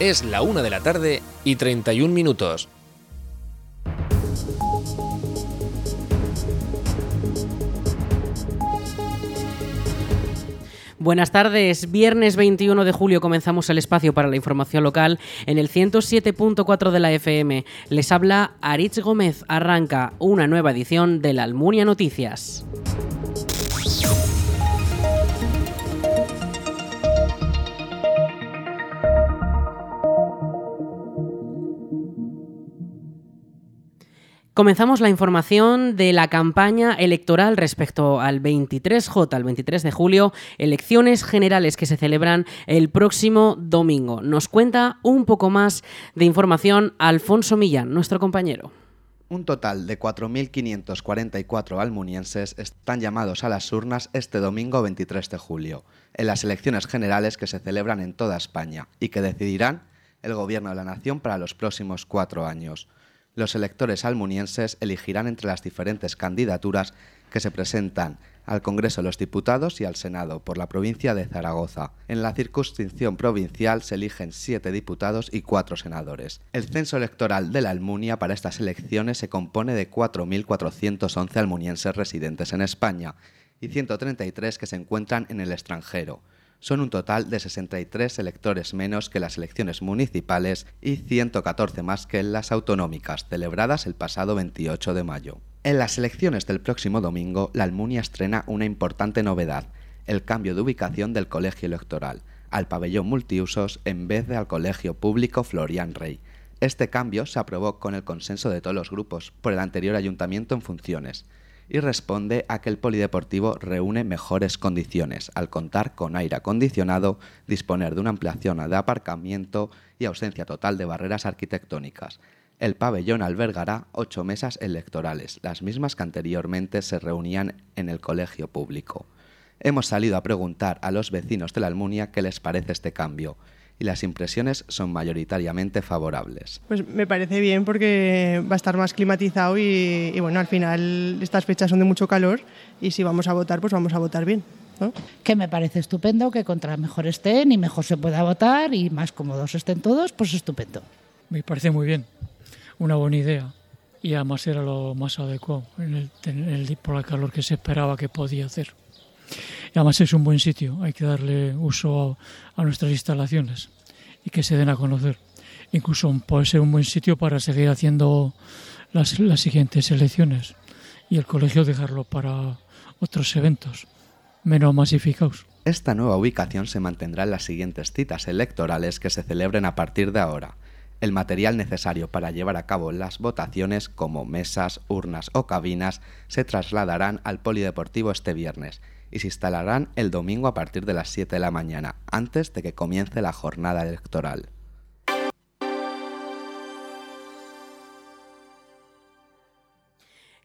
Es la una de la tarde y 31 minutos. Buenas tardes, viernes 21 de julio comenzamos el espacio para la información local en el 107.4 de la FM. Les habla Aritz Gómez, arranca una nueva edición de la Almunia Noticias. Comenzamos la información de la campaña electoral respecto al 23J, al 23 de julio, elecciones generales que se celebran el próximo domingo. Nos cuenta un poco más de información Alfonso Millán, nuestro compañero. Un total de 4.544 almunienses están llamados a las urnas este domingo 23 de julio, en las elecciones generales que se celebran en toda España y que decidirán el gobierno de la nación para los próximos cuatro años los electores almunienses elegirán entre las diferentes candidaturas que se presentan al Congreso de los Diputados y al Senado por la provincia de Zaragoza. En la circunscripción provincial se eligen siete diputados y cuatro senadores. El censo electoral de la Almunia para estas elecciones se compone de 4.411 almunienses residentes en España y 133 que se encuentran en el extranjero son un total de 63 electores menos que las elecciones municipales y 114 más que las autonómicas, celebradas el pasado 28 de mayo. En las elecciones del próximo domingo, la Almunia estrena una importante novedad, el cambio de ubicación del colegio electoral, al pabellón multiusos en vez de al colegio público Florian Rey. Este cambio se aprobó con el consenso de todos los grupos por el anterior ayuntamiento en funciones y responde a que el polideportivo reúne mejores condiciones al contar con aire acondicionado, disponer de una ampliación de aparcamiento y ausencia total de barreras arquitectónicas. El pabellón albergará ocho mesas electorales, las mismas que anteriormente se reunían en el colegio público. Hemos salido a preguntar a los vecinos de la Almunia qué les parece este cambio y las impresiones son mayoritariamente favorables. Pues me parece bien porque va a estar más climatizado y, bueno, al final estas fechas son de mucho calor y si vamos a votar, pues vamos a votar bien. Que me parece estupendo que contra mejor estén y mejor se pueda votar y más cómodos estén todos, pues estupendo. Me parece muy bien, una buena idea y además era lo más adecuado en el, por el calor que se esperaba que podía hacer. Y además es un buen sitio, hay que darle uso a, nuestras instalaciones y que se den a conocer. Incluso puede ser un buen sitio para seguir haciendo las, las siguientes elecciones y el colegio dejarlo para otros eventos menos masificados. Esta nueva ubicación se mantendrá en las siguientes citas electorales que se celebren a partir de ahora. El material necesario para llevar a cabo las votaciones, como mesas, urnas o cabinas, se trasladarán al Polideportivo este viernes y se instalarán el domingo a partir de las 7 de la mañana, antes de que comience la jornada electoral.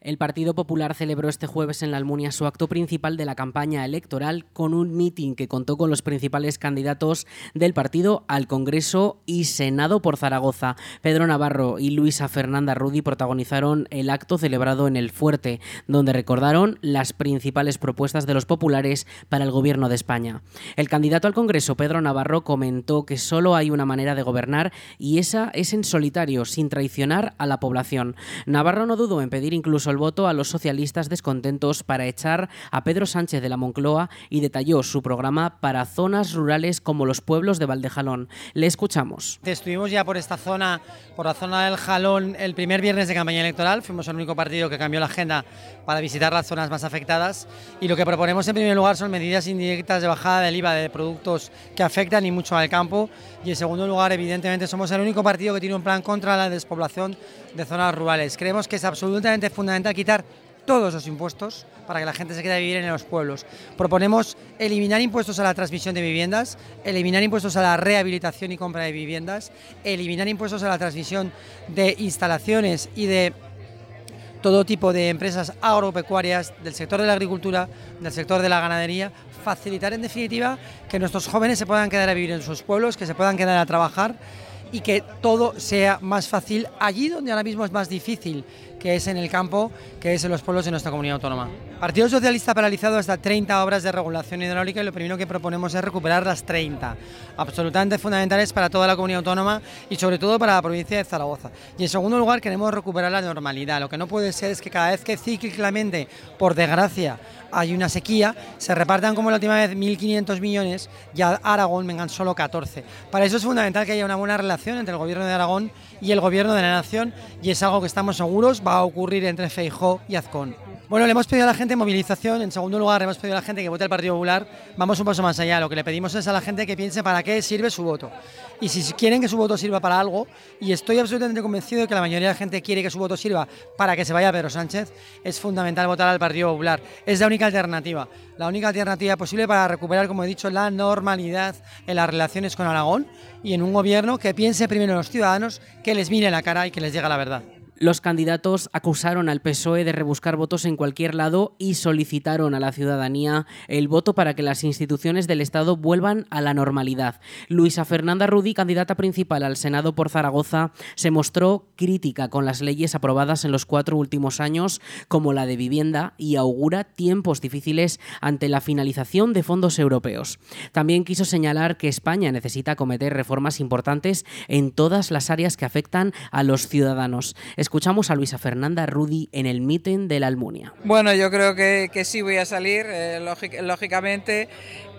El Partido Popular celebró este jueves en la Almunia su acto principal de la campaña electoral con un mitin que contó con los principales candidatos del partido al Congreso y Senado por Zaragoza. Pedro Navarro y Luisa Fernanda Rudi protagonizaron el acto celebrado en el Fuerte, donde recordaron las principales propuestas de los populares para el gobierno de España. El candidato al Congreso, Pedro Navarro, comentó que solo hay una manera de gobernar y esa es en solitario, sin traicionar a la población. Navarro no dudó en pedir incluso voto a los socialistas descontentos para echar a Pedro Sánchez de la Moncloa y detalló su programa para zonas rurales como los pueblos de Valdejalón. Le escuchamos. Estuvimos ya por esta zona, por la zona del Jalón, el primer viernes de campaña electoral. Fuimos el único partido que cambió la agenda para visitar las zonas más afectadas. Y lo que proponemos en primer lugar son medidas indirectas de bajada del IVA de productos que afectan y mucho al campo. Y en segundo lugar, evidentemente, somos el único partido que tiene un plan contra la despoblación de zonas rurales. Creemos que es absolutamente fundamental quitar todos los impuestos para que la gente se quede a vivir en los pueblos. Proponemos eliminar impuestos a la transmisión de viviendas, eliminar impuestos a la rehabilitación y compra de viviendas, eliminar impuestos a la transmisión de instalaciones y de todo tipo de empresas agropecuarias, del sector de la agricultura, del sector de la ganadería, facilitar en definitiva que nuestros jóvenes se puedan quedar a vivir en sus pueblos, que se puedan quedar a trabajar y que todo sea más fácil allí donde ahora mismo es más difícil, que es en el campo, que es en los pueblos de nuestra comunidad autónoma. Partido Socialista ha paralizado hasta 30 obras de regulación hidráulica y lo primero que proponemos es recuperar las 30, absolutamente fundamentales para toda la comunidad autónoma y sobre todo para la provincia de Zaragoza. Y en segundo lugar queremos recuperar la normalidad. Lo que no puede ser es que cada vez que cíclicamente, por desgracia, hay una sequía, se repartan como la última vez 1.500 millones y a Aragón vengan solo 14. Para eso es fundamental que haya una buena relación entre el gobierno de Aragón y el gobierno de la nación y es algo que estamos seguros va a ocurrir entre Feijó y Azcón. Bueno, le hemos pedido a la gente movilización. En segundo lugar, le hemos pedido a la gente que vote al Partido Popular. Vamos un paso más allá. Lo que le pedimos es a la gente que piense para qué sirve su voto. Y si quieren que su voto sirva para algo, y estoy absolutamente convencido de que la mayoría de la gente quiere que su voto sirva para que se vaya Pedro Sánchez, es fundamental votar al Partido Popular. Es la única alternativa. La única alternativa posible para recuperar, como he dicho, la normalidad en las relaciones con Aragón y en un gobierno que piense primero en los ciudadanos, que les mire la cara y que les llegue la verdad. Los candidatos acusaron al PSOE de rebuscar votos en cualquier lado y solicitaron a la ciudadanía el voto para que las instituciones del Estado vuelvan a la normalidad. Luisa Fernanda Rudi, candidata principal al Senado por Zaragoza, se mostró crítica con las leyes aprobadas en los cuatro últimos años, como la de vivienda, y augura tiempos difíciles ante la finalización de fondos europeos. También quiso señalar que España necesita cometer reformas importantes en todas las áreas que afectan a los ciudadanos. Escuchamos a Luisa Fernanda Rudi en el meeting de la Almunia. Bueno, yo creo que, sí voy a salir, eh, lógicamente.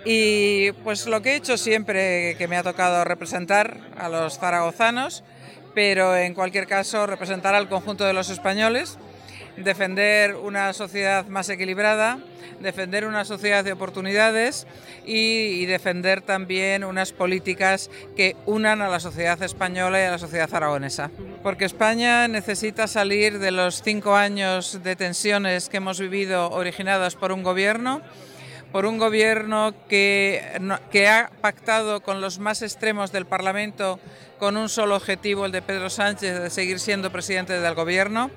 Y pues lo que he hecho siempre que me ha tocado representar a los zaragozanos, pero en cualquier caso representar al conjunto de los españoles defender una sociedad más equilibrada, defender una sociedad de oportunidades y, defender también unas políticas que unan a la sociedad española y a la sociedad aragonesa. Porque España necesita salir de los cinco años de tensiones que hemos vivido originadas por un gobierno por un gobierno que, que, ha pactado con los más extremos del Parlamento con un solo objetivo, el de Pedro Sánchez, de seguir siendo presidente del gobierno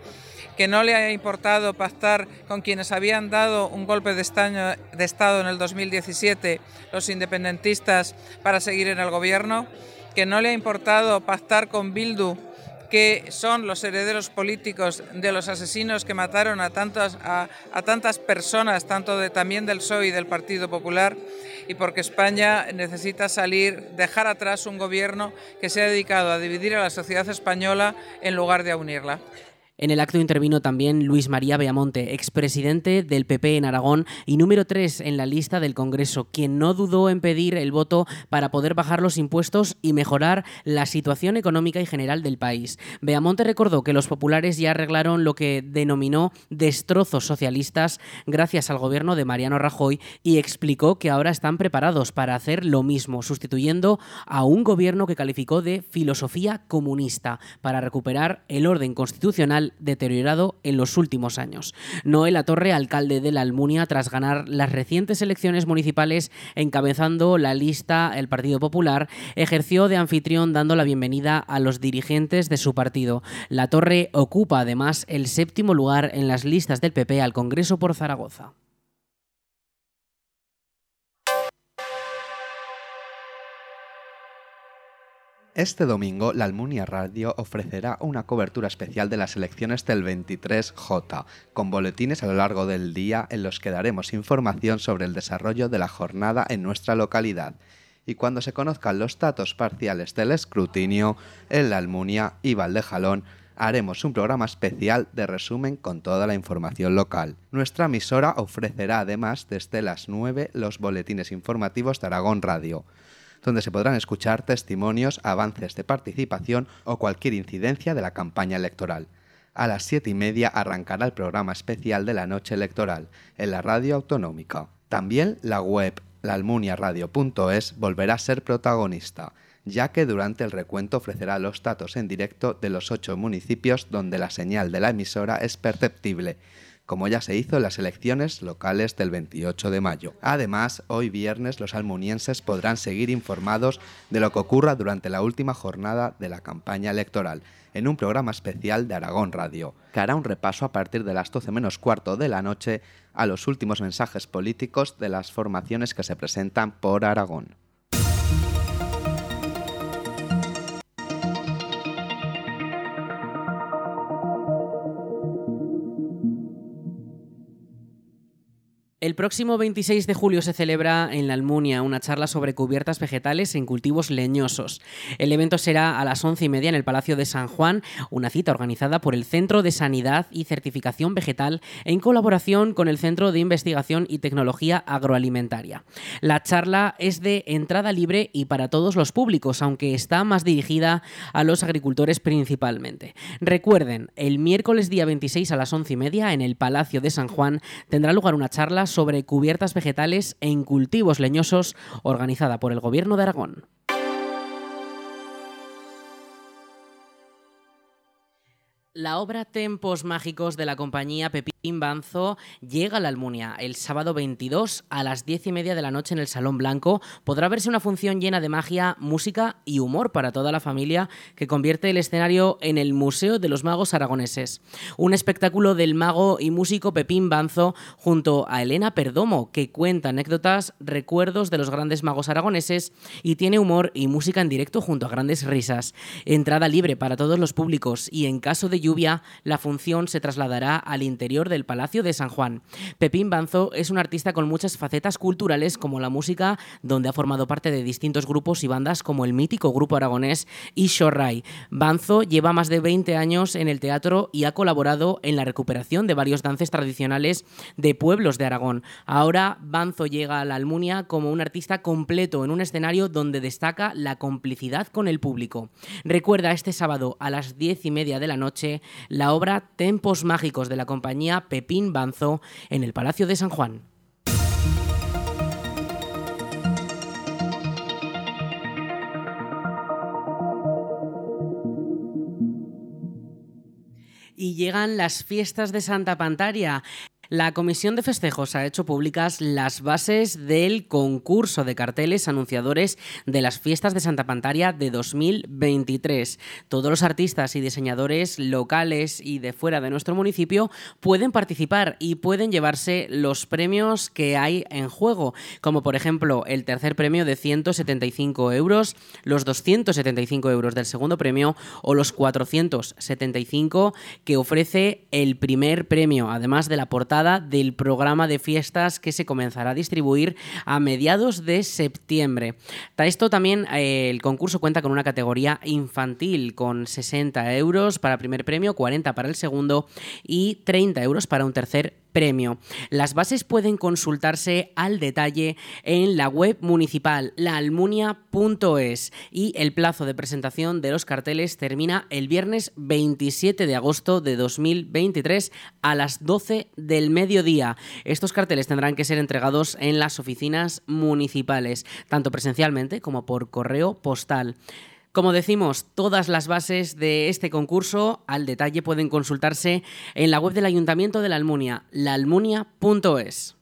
que no le ha importado pactar con quienes habían dado un golpe de, Estado en el 2017, los independentistas, para seguir en el gobierno, que no le ha importado pactar con Bildu que son los herederos políticos de los asesinos que mataron a tantas, personas, tanto también del PSOE y del Partido Popular, y porque España necesita salir, dejar atrás un gobierno que se ha dedicado a dividir a la sociedad española en lugar de a unirla. En el acto intervino también Luis María Beamonte, expresidente del PP en Aragón y número 3 en la lista del Congreso, quien no dudó en pedir el voto para poder bajar los impuestos y mejorar la situación económica y general del país. Beamonte recordó que los populares ya arreglaron lo que denominó destrozos socialistas gracias al gobierno de Mariano Rajoy y explicó que ahora están preparados para hacer lo mismo, sustituyendo a un gobierno que calificó de filosofía comunista para recuperar el orden constitucional deteriorado en los últimos años. Noel Torre, alcalde de la Almunia, tras ganar las recientes elecciones municipales encabezando la lista el Partido Popular, ejerció de anfitrión dando la bienvenida a los dirigentes de su partido. La Torre ocupa además el séptimo lugar en las listas del PP al Congreso por Zaragoza. Este domingo, la Almunia Radio ofrecerá una cobertura especial de las elecciones del 23J, con boletines a lo largo del día en los que daremos información sobre el desarrollo de la jornada en nuestra localidad. Y cuando se conozcan los datos parciales del escrutinio, en la Almunia y Valdejalón haremos un programa especial de resumen con toda la información local. Nuestra emisora ofrecerá además desde las 9 los boletines informativos de Aragón Radio donde se podrán escuchar testimonios, avances de participación o cualquier incidencia de la campaña electoral. A las siete y media arrancará el programa especial de la noche electoral en la radio autonómica. También la web laalmuniaradio.es volverá a ser protagonista, ya que durante el recuento ofrecerá los datos en directo de los ocho municipios donde la señal de la emisora es perceptible como ya se hizo en las elecciones locales del 28 de mayo. Además, hoy viernes los almunienses podrán seguir informados de lo que ocurra durante la última jornada de la campaña electoral, en un programa especial de Aragón Radio, que hará un repaso a partir de las 12 menos cuarto de la noche a los últimos mensajes políticos de las formaciones que se presentan por Aragón. El próximo 26 de julio se celebra en la Almunia una charla sobre cubiertas vegetales en cultivos leñosos. El evento será a las once y media en el Palacio de San Juan, una cita organizada por el Centro de Sanidad y Certificación Vegetal en colaboración con el Centro de Investigación y Tecnología Agroalimentaria. La charla es de entrada libre y para todos los públicos, aunque está más dirigida a los agricultores principalmente. Recuerden, el miércoles día 26 a las once y media en el Palacio de San Juan tendrá lugar una charla sobre cubiertas vegetales en cultivos leñosos organizada por el Gobierno de Aragón. La obra Tempos Mágicos de la compañía Pepín Banzo llega a la Almunia el sábado 22 a las 10 y media de la noche en el Salón Blanco. Podrá verse una función llena de magia, música y humor para toda la familia que convierte el escenario en el Museo de los Magos Aragoneses. Un espectáculo del mago y músico Pepín Banzo junto a Elena Perdomo que cuenta anécdotas, recuerdos de los grandes magos aragoneses y tiene humor y música en directo junto a grandes risas. Entrada libre para todos los públicos y en caso de lluvia, la función se trasladará al interior del Palacio de San Juan. Pepín Banzo es un artista con muchas facetas culturales como la música, donde ha formado parte de distintos grupos y bandas como el mítico grupo aragonés Ishorrai. Banzo lleva más de 20 años en el teatro y ha colaborado en la recuperación de varios dances tradicionales de pueblos de Aragón. Ahora Banzo llega a la Almunia como un artista completo en un escenario donde destaca la complicidad con el público. Recuerda este sábado a las 10 y media de la noche la obra Tempos Mágicos de la compañía Pepín Banzo en el Palacio de San Juan. y llegan las fiestas de Santa Pantaria. La Comisión de Festejos ha hecho públicas las bases del concurso de carteles anunciadores de las fiestas de Santa Pantaria de 2023. Todos los artistas y diseñadores locales y de fuera de nuestro municipio pueden participar y pueden llevarse los premios que hay en juego, como por ejemplo el tercer premio de 175 euros, los 275 euros del segundo premio o los 475 que ofrece el primer premio, además de la portada del programa de fiestas que se comenzará a distribuir a mediados de septiembre. Esto también eh, el concurso cuenta con una categoría infantil con 60 euros para primer premio, 40 para el segundo y 30 euros para un tercer premio. Las bases pueden consultarse al detalle en la web municipal laalmunia.es y el plazo de presentación de los carteles termina el viernes 27 de agosto de 2023 a las 12 del mediodía. Estos carteles tendrán que ser entregados en las oficinas municipales, tanto presencialmente como por correo postal. Como decimos, todas las bases de este concurso al detalle pueden consultarse en la web del Ayuntamiento de la Almunia, laalmunia.es.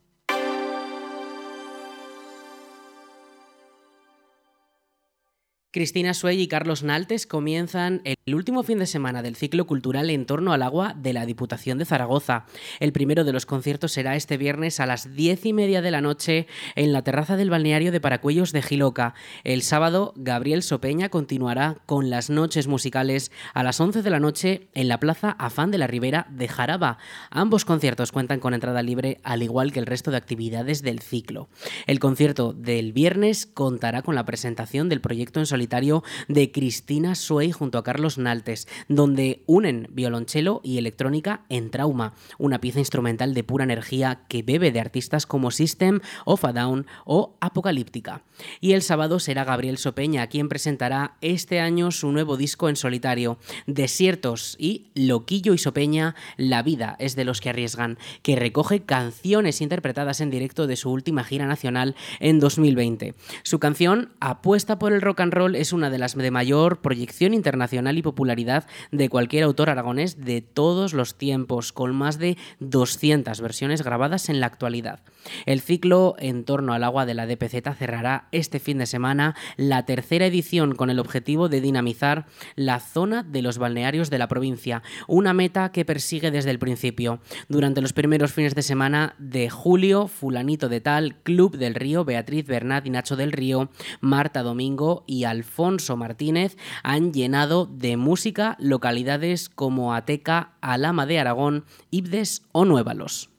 Cristina Suey y Carlos Naltes comienzan el último fin de semana del ciclo cultural en torno al agua de la Diputación de Zaragoza. El primero de los conciertos será este viernes a las diez y media de la noche en la terraza del balneario de Paracuellos de Giloca. El sábado, Gabriel Sopeña continuará con las noches musicales a las once de la noche en la Plaza Afán de la Ribera de Jaraba. Ambos conciertos cuentan con entrada libre, al igual que el resto de actividades del ciclo. El concierto del viernes contará con la presentación del proyecto en solitario de Cristina Suey junto a Carlos Naltes, donde unen violonchelo y electrónica en Trauma, una pieza instrumental de pura energía que bebe de artistas como System of a Down o Apocalíptica. Y el sábado será Gabriel Sopeña quien presentará este año su nuevo disco en solitario, Desiertos y Loquillo y Sopeña, La vida es de los que arriesgan, que recoge canciones interpretadas en directo de su última gira nacional en 2020. Su canción Apuesta por el rock and roll es una de las de mayor proyección internacional y popularidad de cualquier autor aragonés de todos los tiempos, con más de 200 versiones grabadas en la actualidad. El ciclo en torno al agua de la DPZ cerrará este fin de semana la tercera edición con el objetivo de dinamizar la zona de los balnearios de la provincia, una meta que persigue desde el principio. Durante los primeros fines de semana de julio, Fulanito de Tal, Club del Río, Beatriz Bernat y Nacho del Río, Marta Domingo y Alfonso Martínez han llenado de música localidades como Ateca, Alama de Aragón, Ibdes o Nuevalos.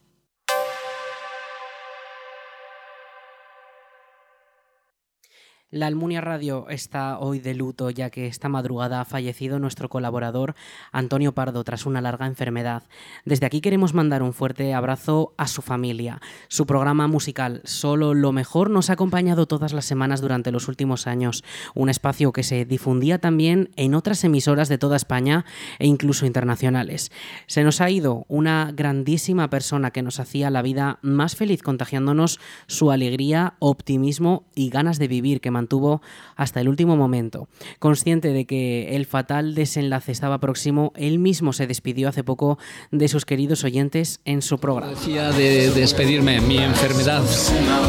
La Almunia Radio está hoy de luto ya que esta madrugada ha fallecido nuestro colaborador Antonio Pardo tras una larga enfermedad. Desde aquí queremos mandar un fuerte abrazo a su familia. Su programa musical Solo lo mejor nos ha acompañado todas las semanas durante los últimos años, un espacio que se difundía también en otras emisoras de toda España e incluso internacionales. Se nos ha ido una grandísima persona que nos hacía la vida más feliz contagiándonos su alegría, optimismo y ganas de vivir que mantuvo hasta el último momento. Consciente de que el fatal desenlace estaba próximo, él mismo se despidió hace poco de sus queridos oyentes en su programa. Decía de despedirme, mi enfermedad,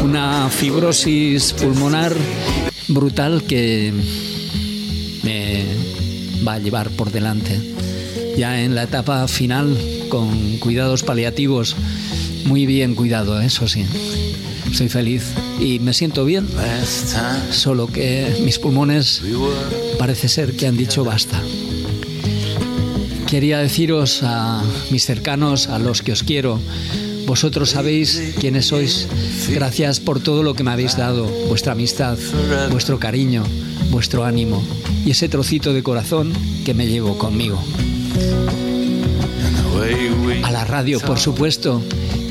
una fibrosis pulmonar brutal que me va a llevar por delante. Ya en la etapa final, con cuidados paliativos, muy bien cuidado, eso sí soy feliz y me siento bien, solo que mis pulmones parece ser que han dicho basta. Quería deciros a mis cercanos, a los que os quiero, vosotros sabéis quiénes sois. Gracias por todo lo que me habéis dado, vuestra amistad, vuestro cariño, vuestro ánimo y ese trocito de corazón que me llevo conmigo. A la radio, por supuesto,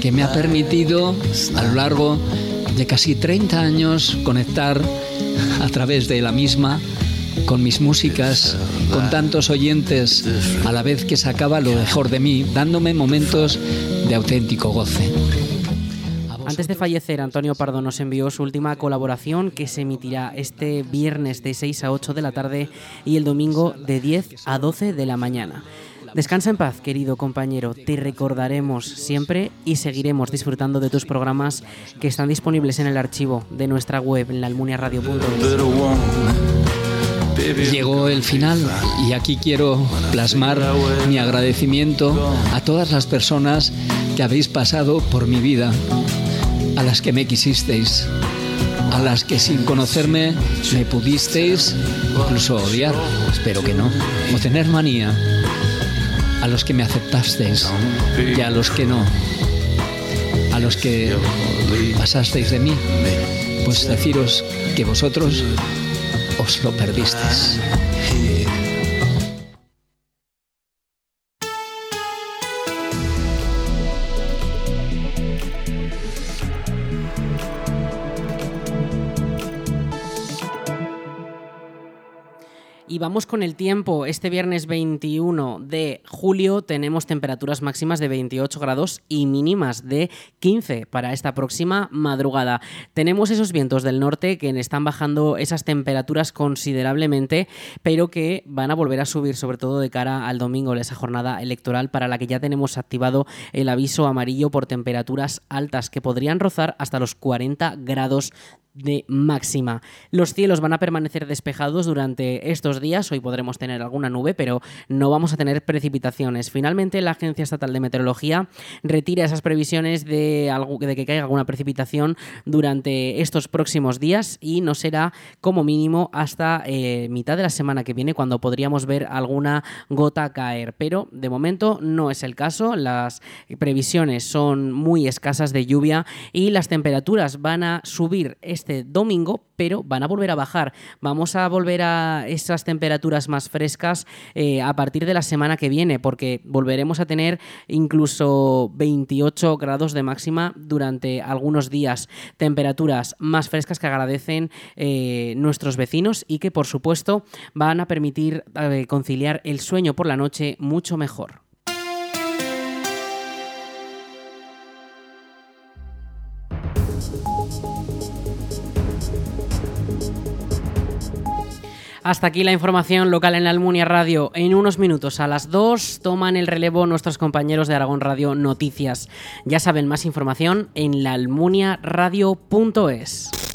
que me ha permitido a lo largo de casi 30 años conectar a través de la misma con mis músicas, con tantos oyentes, a la vez que sacaba lo mejor de mí, dándome momentos de auténtico goce. Antes de fallecer, Antonio Pardo nos envió su última colaboración que se emitirá este viernes de 6 a 8 de la tarde y el domingo de 10 a 12 de la mañana. Descansa en paz, querido compañero. Te recordaremos siempre y seguiremos disfrutando de tus programas que están disponibles en el archivo de nuestra web en laalmuniaradio.es. Llegó el final y aquí quiero plasmar mi agradecimiento a todas las personas que habéis pasado por mi vida, a las que me quisisteis, a las que sin conocerme me pudisteis incluso odiar, espero que no, o tener manía a los que me aceptasteis y a los que no, a los que pasasteis de mí, pues deciros que vosotros os lo perdisteis. Vamos con el tiempo. Este viernes 21 de julio tenemos temperaturas máximas de 28 grados y mínimas de 15 para esta próxima madrugada. Tenemos esos vientos del norte que están bajando esas temperaturas considerablemente, pero que van a volver a subir, sobre todo de cara al domingo, esa jornada electoral para la que ya tenemos activado el aviso amarillo por temperaturas altas que podrían rozar hasta los 40 grados de máxima. Los cielos van a permanecer despejados durante estos días. Hoy podremos tener alguna nube, pero no vamos a tener precipitaciones. Finalmente, la Agencia Estatal de Meteorología retira esas previsiones de, que caiga alguna precipitación durante estos próximos días y no será como mínimo hasta eh, mitad de la semana que viene cuando podríamos ver alguna gota caer. Pero de momento no es el caso. Las previsiones son muy escasas de lluvia y las temperaturas van a subir domingo, pero van a volver a bajar. Vamos a volver a esas temperaturas más frescas eh, a partir de la semana que viene, porque volveremos a tener incluso 28 grados de máxima durante algunos días. Temperaturas más frescas que agradecen eh, nuestros vecinos y que, por supuesto, van a permitir eh, conciliar el sueño por la noche mucho mejor. Hasta aquí la información local en la Almunia Radio. En unos minutos, a las 2, toman el relevo nuestros compañeros de Aragón Radio Noticias. Ya saben más información en laalmuniaradio.es.